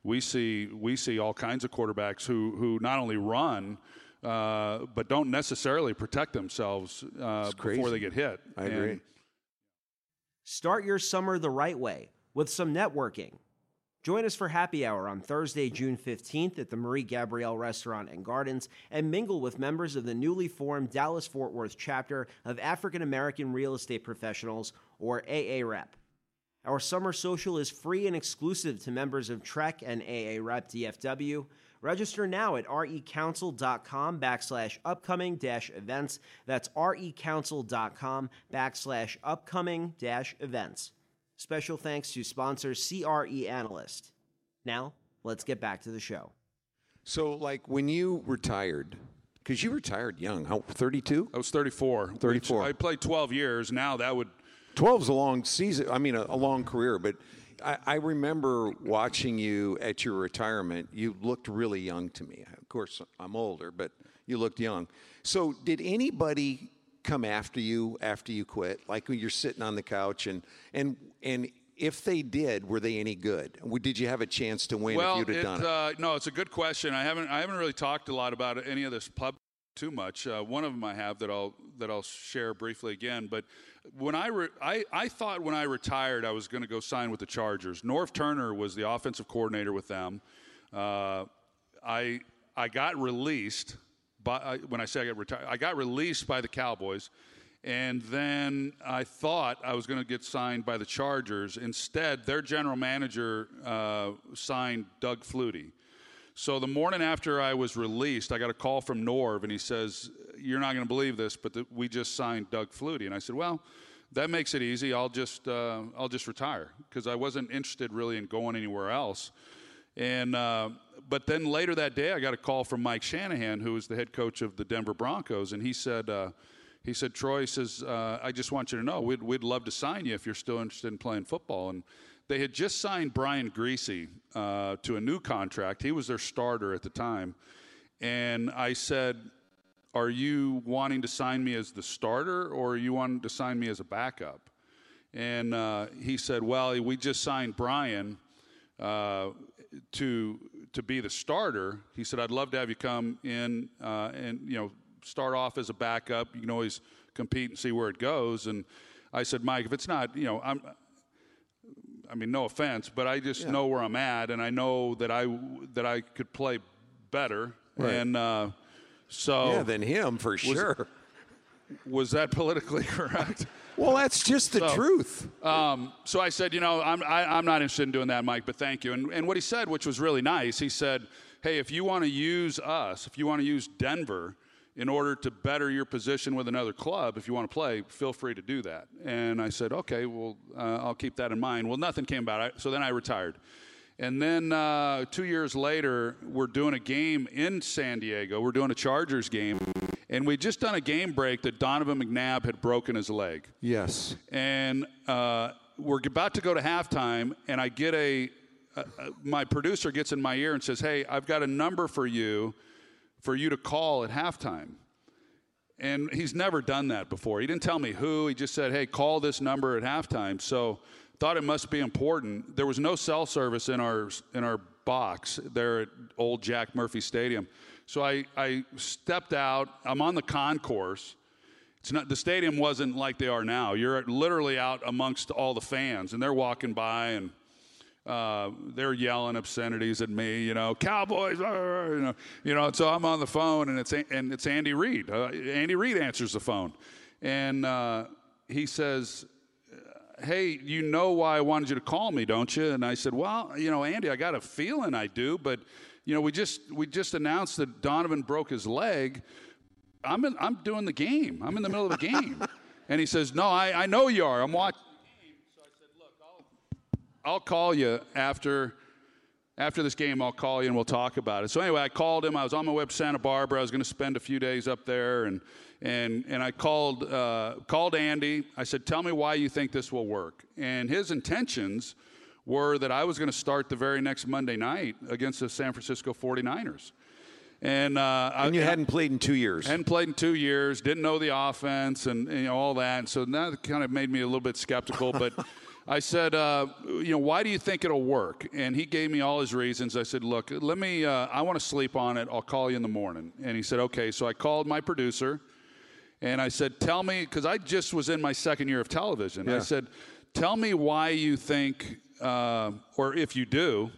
we see we see all kinds of quarterbacks who who not only run. Uh, but don't necessarily protect themselves uh, before they get hit. I And- agree. Start your summer the right way with some networking. Join us for happy hour on Thursday, June 15th at the Marie Gabrielle Restaurant and Gardens and mingle with members of the newly formed Dallas Fort Worth chapter of African American Real Estate Professionals, or AAREP. Our summer social is free and exclusive to members of TREC and AAREP DFW. Register now at recouncil.com backslash upcoming dash events. That's recouncil.com backslash upcoming dash events. Special thanks to sponsor CRE Analyst. Now, let's get back to the show. So, like when you retired, because you retired young, how 32? I was 34. 34. I played 12 years. Now that would 12 is a long season. I mean, a, a long career, but I, I remember watching you at your retirement. You looked really young to me. Of course, I'm older, but you looked young. So, did anybody come after you after you quit? Like when you're sitting on the couch, and and and if they did, were they any good? Did you have a chance to win well, if you'd have it, done it? Uh, no, it's a good question. I haven't I haven't really talked a lot about any of this pub too much. Uh, one of them I have that I'll that I'll share briefly again. But when I re- I, I thought when I retired I was going to go sign with the Chargers. Norv Turner was the offensive coordinator with them. Uh, I I got released by when I say I got retired. I got released by the Cowboys. And then I thought I was going to get signed by the Chargers. Instead, their general manager uh, signed Doug Flutie. So the morning after I was released, I got a call from Norv, and he says, "You're not going to believe this, but the, we just signed Doug Flutie." And I said, "Well, that makes it easy. I'll just uh, I'll just retire because I wasn't interested really in going anywhere else." And uh, but then later that day, I got a call from Mike Shanahan, who was the head coach of the Denver Broncos, and he said. Uh, he said, Troy says, uh, I just want you to know, we'd, we'd love to sign you if you're still interested in playing football. And they had just signed Brian Griese uh, to a new contract. He was their starter at the time. And I said, Are you wanting to sign me as the starter or are you wanting to sign me as a backup? And uh, he said, Well, we just signed Brian uh, to to be the starter. He said, I'd love to have you come in uh, and you know start off as a backup. You can always compete and see where it goes. And I said, Mike, if it's not, you know, I'm. I mean, no offense, but I just Yeah. know where I'm at, and I know that I that I could play better. Right. And uh, so, Yeah, than him for sure. was that politically correct? Well, that's just the So- truth. Um, so I said, you know, I'm, I, I'm not interested in doing that, Mike, but thank you. And, and what he said, which was really nice, he said, hey, if you want to use us, if you want to use Denver in order to better your position with another club, if you want to play, feel free to do that. And I said, okay, well, uh, I'll keep that in mind. Well, nothing came about so then I retired. And then uh, two years later, we're doing a game in San Diego. We're doing a Chargers game. And we'd just done a game break that Donovan McNabb had broken his leg Yes. and uh, we're about to go to halftime, and I get a, uh, uh, my producer gets in my ear and says, "Hey, I've got a number for you, for you to call at halftime." And he's never done that before. He didn't tell me who. He just said, "Hey, call this number at halftime." So, thought it must be important. There was no cell service in our in our box there at old Jack Murphy Stadium. So I, I stepped out. I'm on the concourse. It's not the stadium wasn't like they are now. You're literally out amongst all the fans, and they're walking by and uh, they're yelling obscenities at me. You know, Cowboys. you know, you know. So I'm on the phone, and it's and it's Andy Reid. Uh, Andy Reid answers the phone, and uh, he says, hey, you know why I wanted you to call me, don't you? And I said, well, you know, Andy, I got a feeling I do, but you know, we just we just announced that Donovan broke his leg. I'm in, I'm doing the game. I'm in the middle of the game, and he says, no, I, I know you are. I'm watching the game. So I said, look, I'll I'll call you after. After this game, I'll call you and we'll talk about it. So anyway, I called him. I was on my way to Santa Barbara. I was going to spend a few days up there, and and and I called uh, called Andy. I said, "Tell me why you think this will work." And his intentions were that I was going to start the very next Monday night against the San Francisco 49ers. And, uh, And you I, hadn't played in two years. hadn't played in two years, didn't know the offense, and you know all that. And So that kind of made me a little bit skeptical. But I said, uh, you know, why do you think it'll work? And he gave me all his reasons. I said, look, let me. Uh, I want to sleep on it. I'll call you in the morning. And he said, okay. So I called my producer, and I said, tell me, because I just was in my second year of television. I said, tell me why you think, uh, or if you do,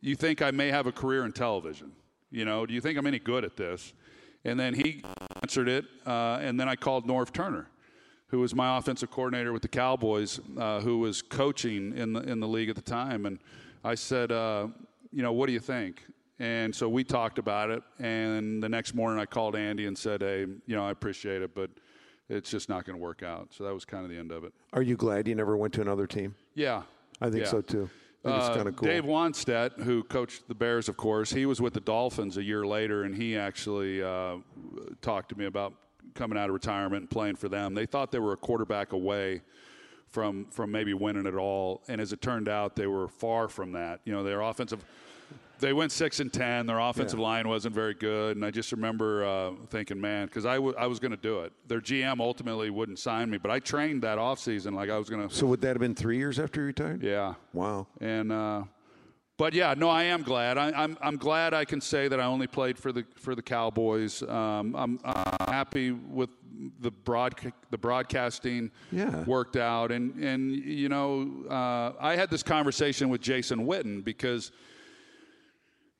you think I may have a career in television? You know, do you think I'm any good at this? And then he answered it, uh, and then I called Norv Turner, who was my offensive coordinator with the Cowboys, uh, who was coaching in the in the league at the time, and I said, uh, you know, what do you think? And so we talked about it, and the next morning I called Andy and said, hey, you know, I appreciate it, but it's just not going to work out. So that was kind of the end of it. Are you glad you never went to another team? Yeah, I think Yeah. so too. I think Uh, it's kind of cool. Dave Wannstedt, who coached the Bears, of course, he was with the Dolphins a year later, and he actually uh, talked to me about coming out of retirement and playing for them. They thought they were a quarterback away from from maybe winning it all, and as it turned out, they were far from that. You know, their offensive. They went six and ten. Their offensive Yeah. line wasn't very good, and I just remember uh, thinking, man, because I, w- I was going to do it. Their GM ultimately wouldn't sign me, but I trained that offseason like I was going to. so would that have been three years after you retired? Yeah, Wow. and uh, but yeah, no, I am glad. I, am I'm, I'm glad I can say that I only played for the for the Cowboys. Um, I'm uh, happy with the broad the broadcasting yeah. worked out, and and you know uh, I had this conversation with Jason Witten because.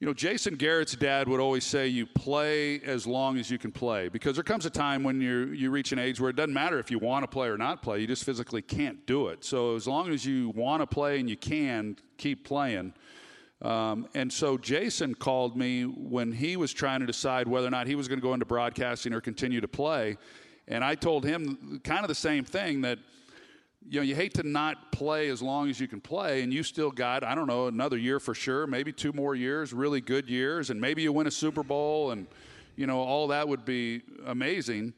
You know, Jason Garrett's dad would always say you play as long as you can play because there comes a time when you you reach an age where it doesn't matter if you want to play or not play, you just physically can't do it. So as long as you want to play and you can, keep playing. Um, and so Jason called me when he was trying to decide whether or not he was going to go into broadcasting or continue to play. And I told him kind of the same thing that, you know, you hate to not play as long as you can play, and you still got, I don't know, another year for sure, maybe two more years, really good years, and maybe you win a Super Bowl, and, you know, all that would be amazing.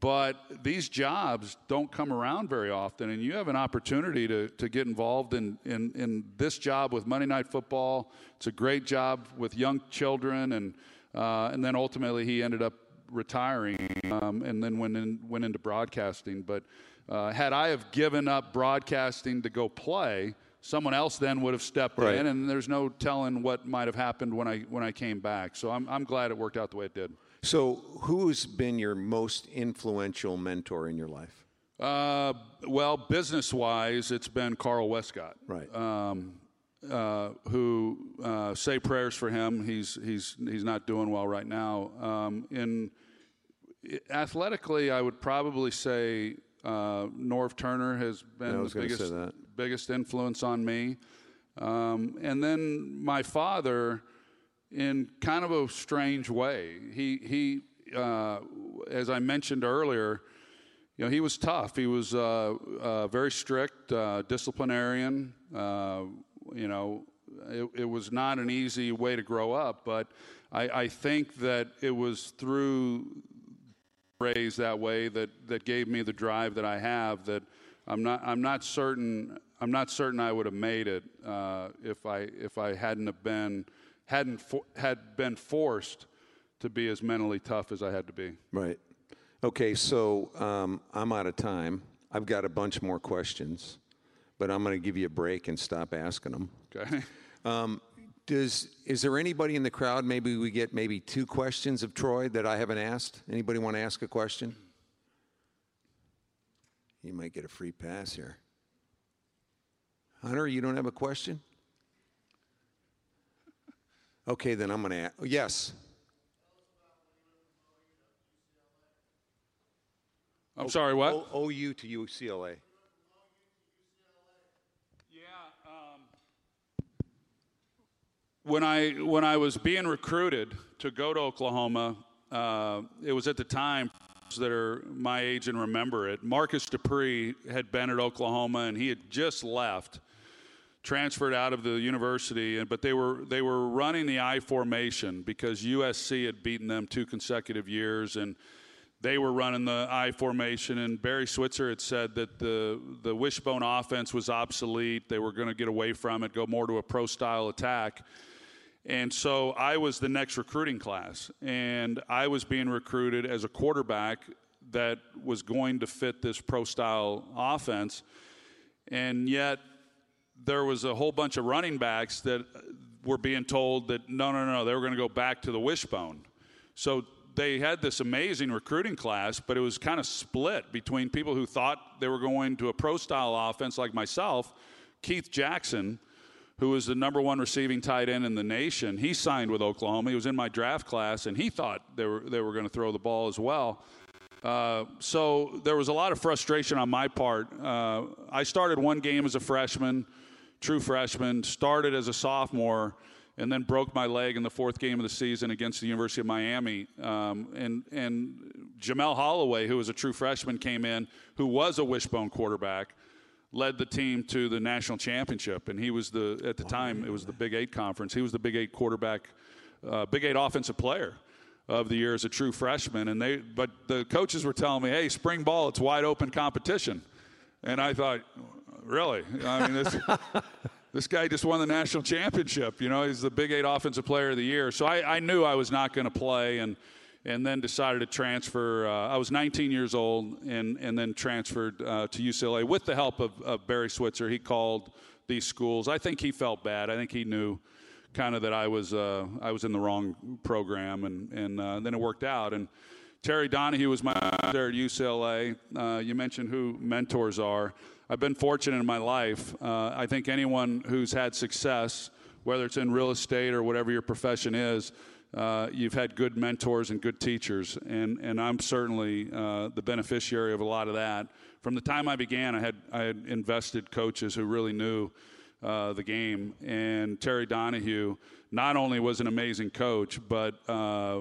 But these jobs don't come around very often, and you have an opportunity to, to get involved in, in, in this job with Monday Night Football. It's a great job with young children, and, uh, and then ultimately he ended up retiring um, and then went, in, went into broadcasting. But uh, had I have given up broadcasting to go play, someone else then would have stepped right. in, and there's no telling what might have happened when I, when I came back. So I'm, I'm glad it worked out the way it did. So, who's been your most influential mentor in your life? Uh, well, business wise, it's been Carl Westcott. Right. Um, uh, who uh, say prayers for him. He's he's he's not doing well right now. Um, in athletically, I would probably say uh, Norv Turner has been the biggest biggest influence on me. Um, and then my father in kind of a strange way. He, he uh, as I mentioned earlier, you know, he was tough. He was uh, uh, very strict, uh, disciplinarian. Uh, you know, it, it, was not an easy way to grow up, but I, I think that it was through raised that way that, that gave me the drive that I have that I'm not, I'm not certain I'm not certain I would have made it uh, if I if I hadn't have been hadn't for, had been forced to be as mentally tough as I had to be. Right. Okay, so um, I'm out of time. I've got a bunch more questions, but I'm going to give you a break and stop asking them. Okay. Um, does is there anybody in the crowd? Maybe we get maybe two questions of Troy that I haven't asked. Anybody want to ask a question? You might get a free pass here. Hunter, you don't have a question? Okay, then I'm going to ask. Oh, yes. I'm sorry, what? O- OU to UCLA. Yeah. Um, when I when I was being recruited to go to Oklahoma, uh, it was at the time that are my age and remember it. Marcus Dupree had been at Oklahoma and he had just left transferred out of the university, but they were they were running the I formation because USC had beaten them two consecutive years, and they were running the I formation. And Barry Switzer had said that the the wishbone offense was obsolete. They were going to get away from it, go more to a pro style attack. And so I was the next recruiting class, and I was being recruited as a quarterback that was going to fit this pro style offense. And yet, there was a whole bunch of running backs that were being told that no, no, no, they were going to go back to the wishbone. So they had this amazing recruiting class, but it was kind of split between people who thought they were going to a pro style offense like myself. Keith Jackson, who was the number one receiving tight end in the nation, he signed with Oklahoma. He was in my draft class, and he thought they were, they were going to throw the ball as well. Uh, so there was a lot of frustration on my part. Uh, I started one game as a freshman true freshman, started as a sophomore, and then broke my leg in the fourth game of the season against the University of Miami. Um, and and Jamelle Holieway, who was a true freshman, came in, who was a wishbone quarterback, led the team to the national championship, and he was the at the time it was the Big Eight conference. He was the Big Eight quarterback, uh, Big Eight offensive player of the year as a true freshman. And they but the coaches were telling me, hey, spring ball, it's wide open competition. And I thought, really. I mean, this, this guy just won the national championship. You know, he's the Big Eight Offensive Player of the Year. So I, I knew I was not going to play, and and then decided to transfer. Uh, I was 19 years old and, and then transferred uh, to UCLA with the help of, of, Barry Switzer. He called these schools. I think he felt bad. I think he knew kind of that I was, uh, I was in the wrong program, and, and uh, then it worked out. And Terry Donahue was my there at UCLA. Uh, you mentioned who mentors are. I've been fortunate in my life. Uh, I think anyone who's had success, whether it's in real estate or whatever your profession is, uh, you've had good mentors and good teachers, and, and I'm certainly uh, the beneficiary of a lot of that. From the time I began, I had, I had invested coaches who really knew uh, the game, and Terry Donahue not only was an amazing coach, but uh,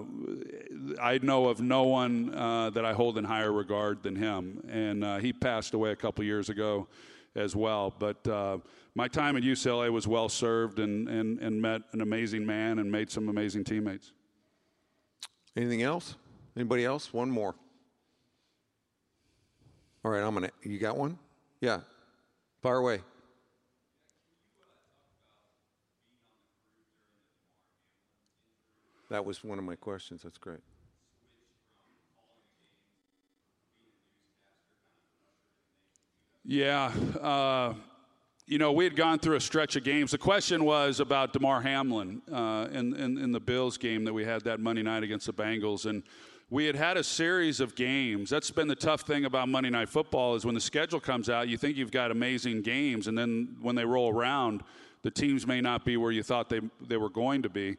I know of no one uh, that I hold in higher regard than him, and he passed away a couple years ago as well. But uh, my time at UCLA was well served and, and, and met an amazing man and made some amazing teammates. Anything else? Anybody else? One more. All right, I'm gonna. You got one? Yeah. Fire away. That was one of my questions. That's great. Yeah. Uh, you know, we had gone through a stretch of games. The question was about Damar Hamlin uh, in, in, in, the Bills game that we had that Monday night against the Bengals. And we had had a series of games. That's been the tough thing about Monday Night Football is when the schedule comes out, you think you've got amazing games. And then when they roll around, the teams may not be where you thought they, they were going to be.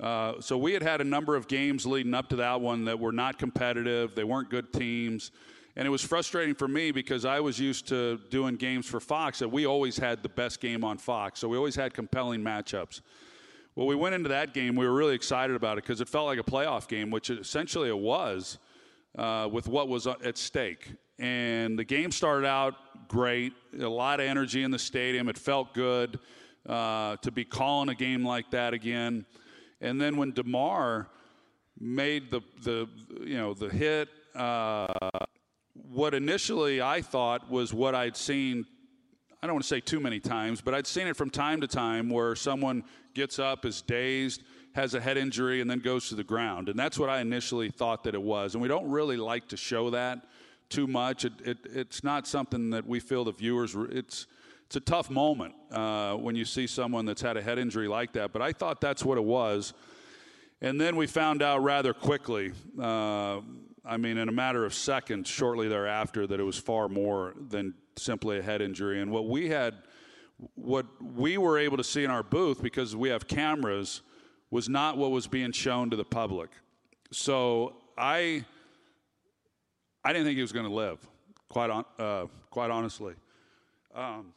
Uh, so we had had a number of games leading up to that one that were not competitive. They weren't good teams. And it was frustrating for me because I was used to doing games for Fox that we always had the best game on Fox. So we always had compelling matchups. Well, we went into that game, we were really excited about it because it felt like a playoff game, which essentially it was uh, with what was at stake. And the game started out great, a lot of energy in the stadium. It felt good uh, to be calling a game like that again. And then when Damar made the, the you know the hit, uh, what initially I thought was what I'd seen, I don't want to say too many times, but I'd seen it from time to time where someone gets up, is dazed, has a head injury, and then goes to the ground. And that's what I initially thought that it was. And we don't really like to show that too much. It, it, it's not something that we feel the viewers, it's, it's a tough moment uh, when you see someone that's had a head injury like that. But I thought that's what it was. And then we found out rather quickly. Uh, I mean, in a matter of seconds, shortly thereafter, that it was far more than simply a head injury. And what we had, what we were able to see in our booth, because we have cameras, was not what was being shown to the public. So I, I didn't think he was going to live, quite on, uh, quite honestly. Um,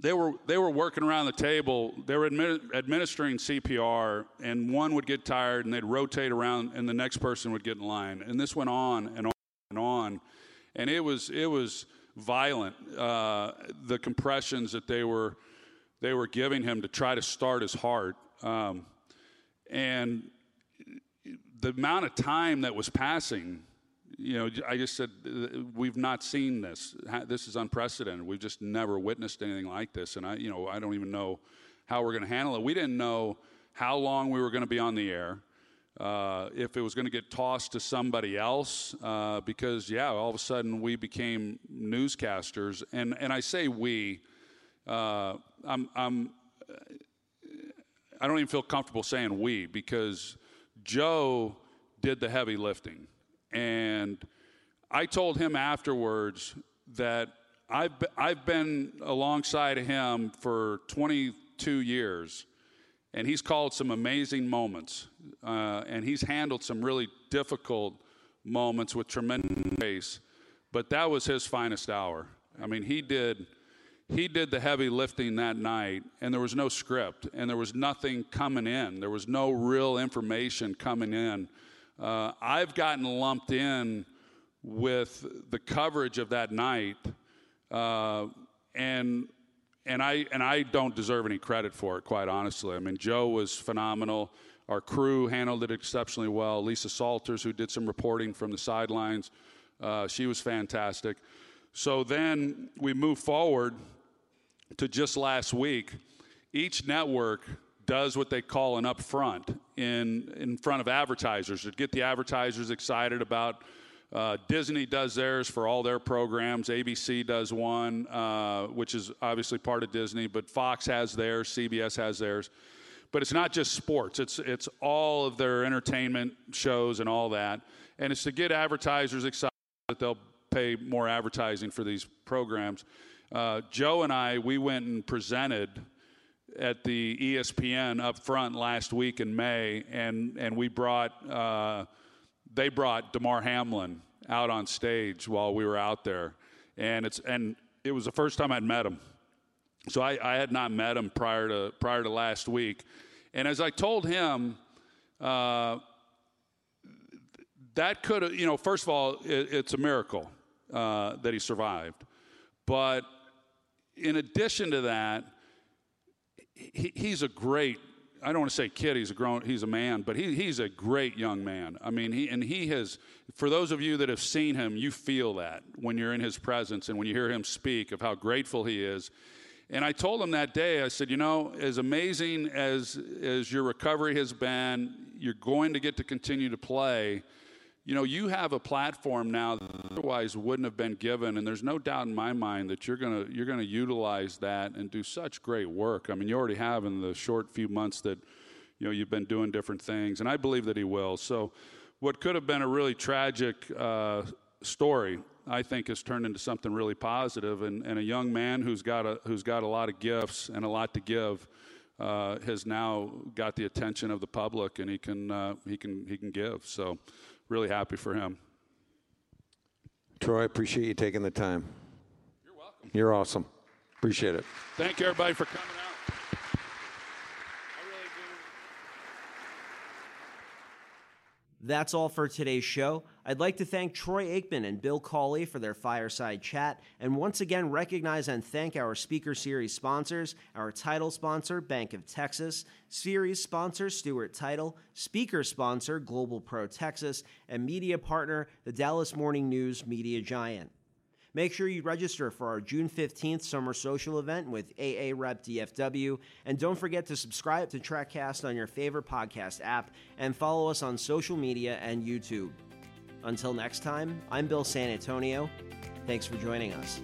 they were they were working around the table. They were admi- administering CPR, and one would get tired, and they'd rotate around, and the next person would get in line. And this went on and on and on, and it was it was violent. Uh, the compressions that they were they were giving him to try to start his heart, um, and the amount of time that was passing you know, I just said, we've not seen this. This is unprecedented. We've just never witnessed anything like this. And I, you know, I don't even know how we're going to handle it. We didn't know how long we were going to be on the air, uh, if it was going to get tossed to somebody else, uh, because, yeah, all of a sudden we became newscasters. And, and I say we, uh, I'm, I'm, I don't even feel comfortable saying we because Joe did the heavy lifting. And I told him afterwards that I've, I've been alongside of him for 22 years, and he's called some amazing moments, uh, and he's handled some really difficult moments with tremendous grace. But that was his finest hour. I mean, he did he did the heavy lifting that night, and there was no script, and there was nothing coming in. There was no real information coming in uh, I've gotten lumped in with the coverage of that night, uh, and and I and I don't deserve any credit for it, quite honestly. I mean, Joe was phenomenal. Our crew handled it exceptionally well. Lisa Salters, who did some reporting from the sidelines, uh, she was fantastic. So then we move forward to just last week. Each network does what they call an upfront, in in front of advertisers to get the advertisers excited about. Uh, Disney does theirs for all their programs. ABC does one, uh, which is obviously part of Disney, but Fox has theirs, CBS has theirs. But it's not just sports; it's it's all of their entertainment shows and all that, and it's to get advertisers excited that they'll pay more advertising for these programs. Uh, Joe and I, we went and presented at the ESPN up front last week in May, and and we brought uh, they brought Damar Hamlin out on stage while we were out there, and it's and it was the first time I'd met him, so I, I had not met him prior to prior to last week, and as I told him. Uh, that could you know, first of all, it, it's a miracle uh, that he survived. But in addition to that, he, he's a great I don't want to say kid. He's a grown. He's a man, but he, he's a great young man. I mean, he and he has. For those of you that have seen him, you feel that when you're in his presence and when you hear him speak of how grateful he is. And I told him that day. I said, you know, as amazing as as your recovery has been, you're going to get to continue to play you know, you have a platform now that otherwise wouldn't have been given, and there's no doubt in my mind that you're gonna you're gonna utilize that and do such great work. I mean, you already have in the short few months that you know you've been doing different things, and I believe that he will. So, what could have been a really tragic uh, story, I think, has turned into something really positive, and, and a young man who's got a who's got a lot of gifts and a lot to give. Uh, has now got the attention of the public, and he can uh, he can he can give. So, really happy for him. Troy, I appreciate you taking the time. You're welcome. You're awesome. Appreciate it. Thank you, everybody, for coming out. That's all for today's show. I'd like to thank Troy Aikman and Bill Cawley for their fireside chat, and once again recognize and thank our Speaker Series sponsors, our title sponsor, Bank of Texas, series sponsor, Stewart Title, speaker sponsor, GlobalPro Texas, and media partner, the Dallas Morning News Medium Giant. Make sure you register for our June 15th summer social event with AAREP DFW. And don't forget to subscribe to TRECcast on your favorite podcast app and follow us on social media and YouTube. Until next time, I'm Bill San Antonio. Thanks for joining us.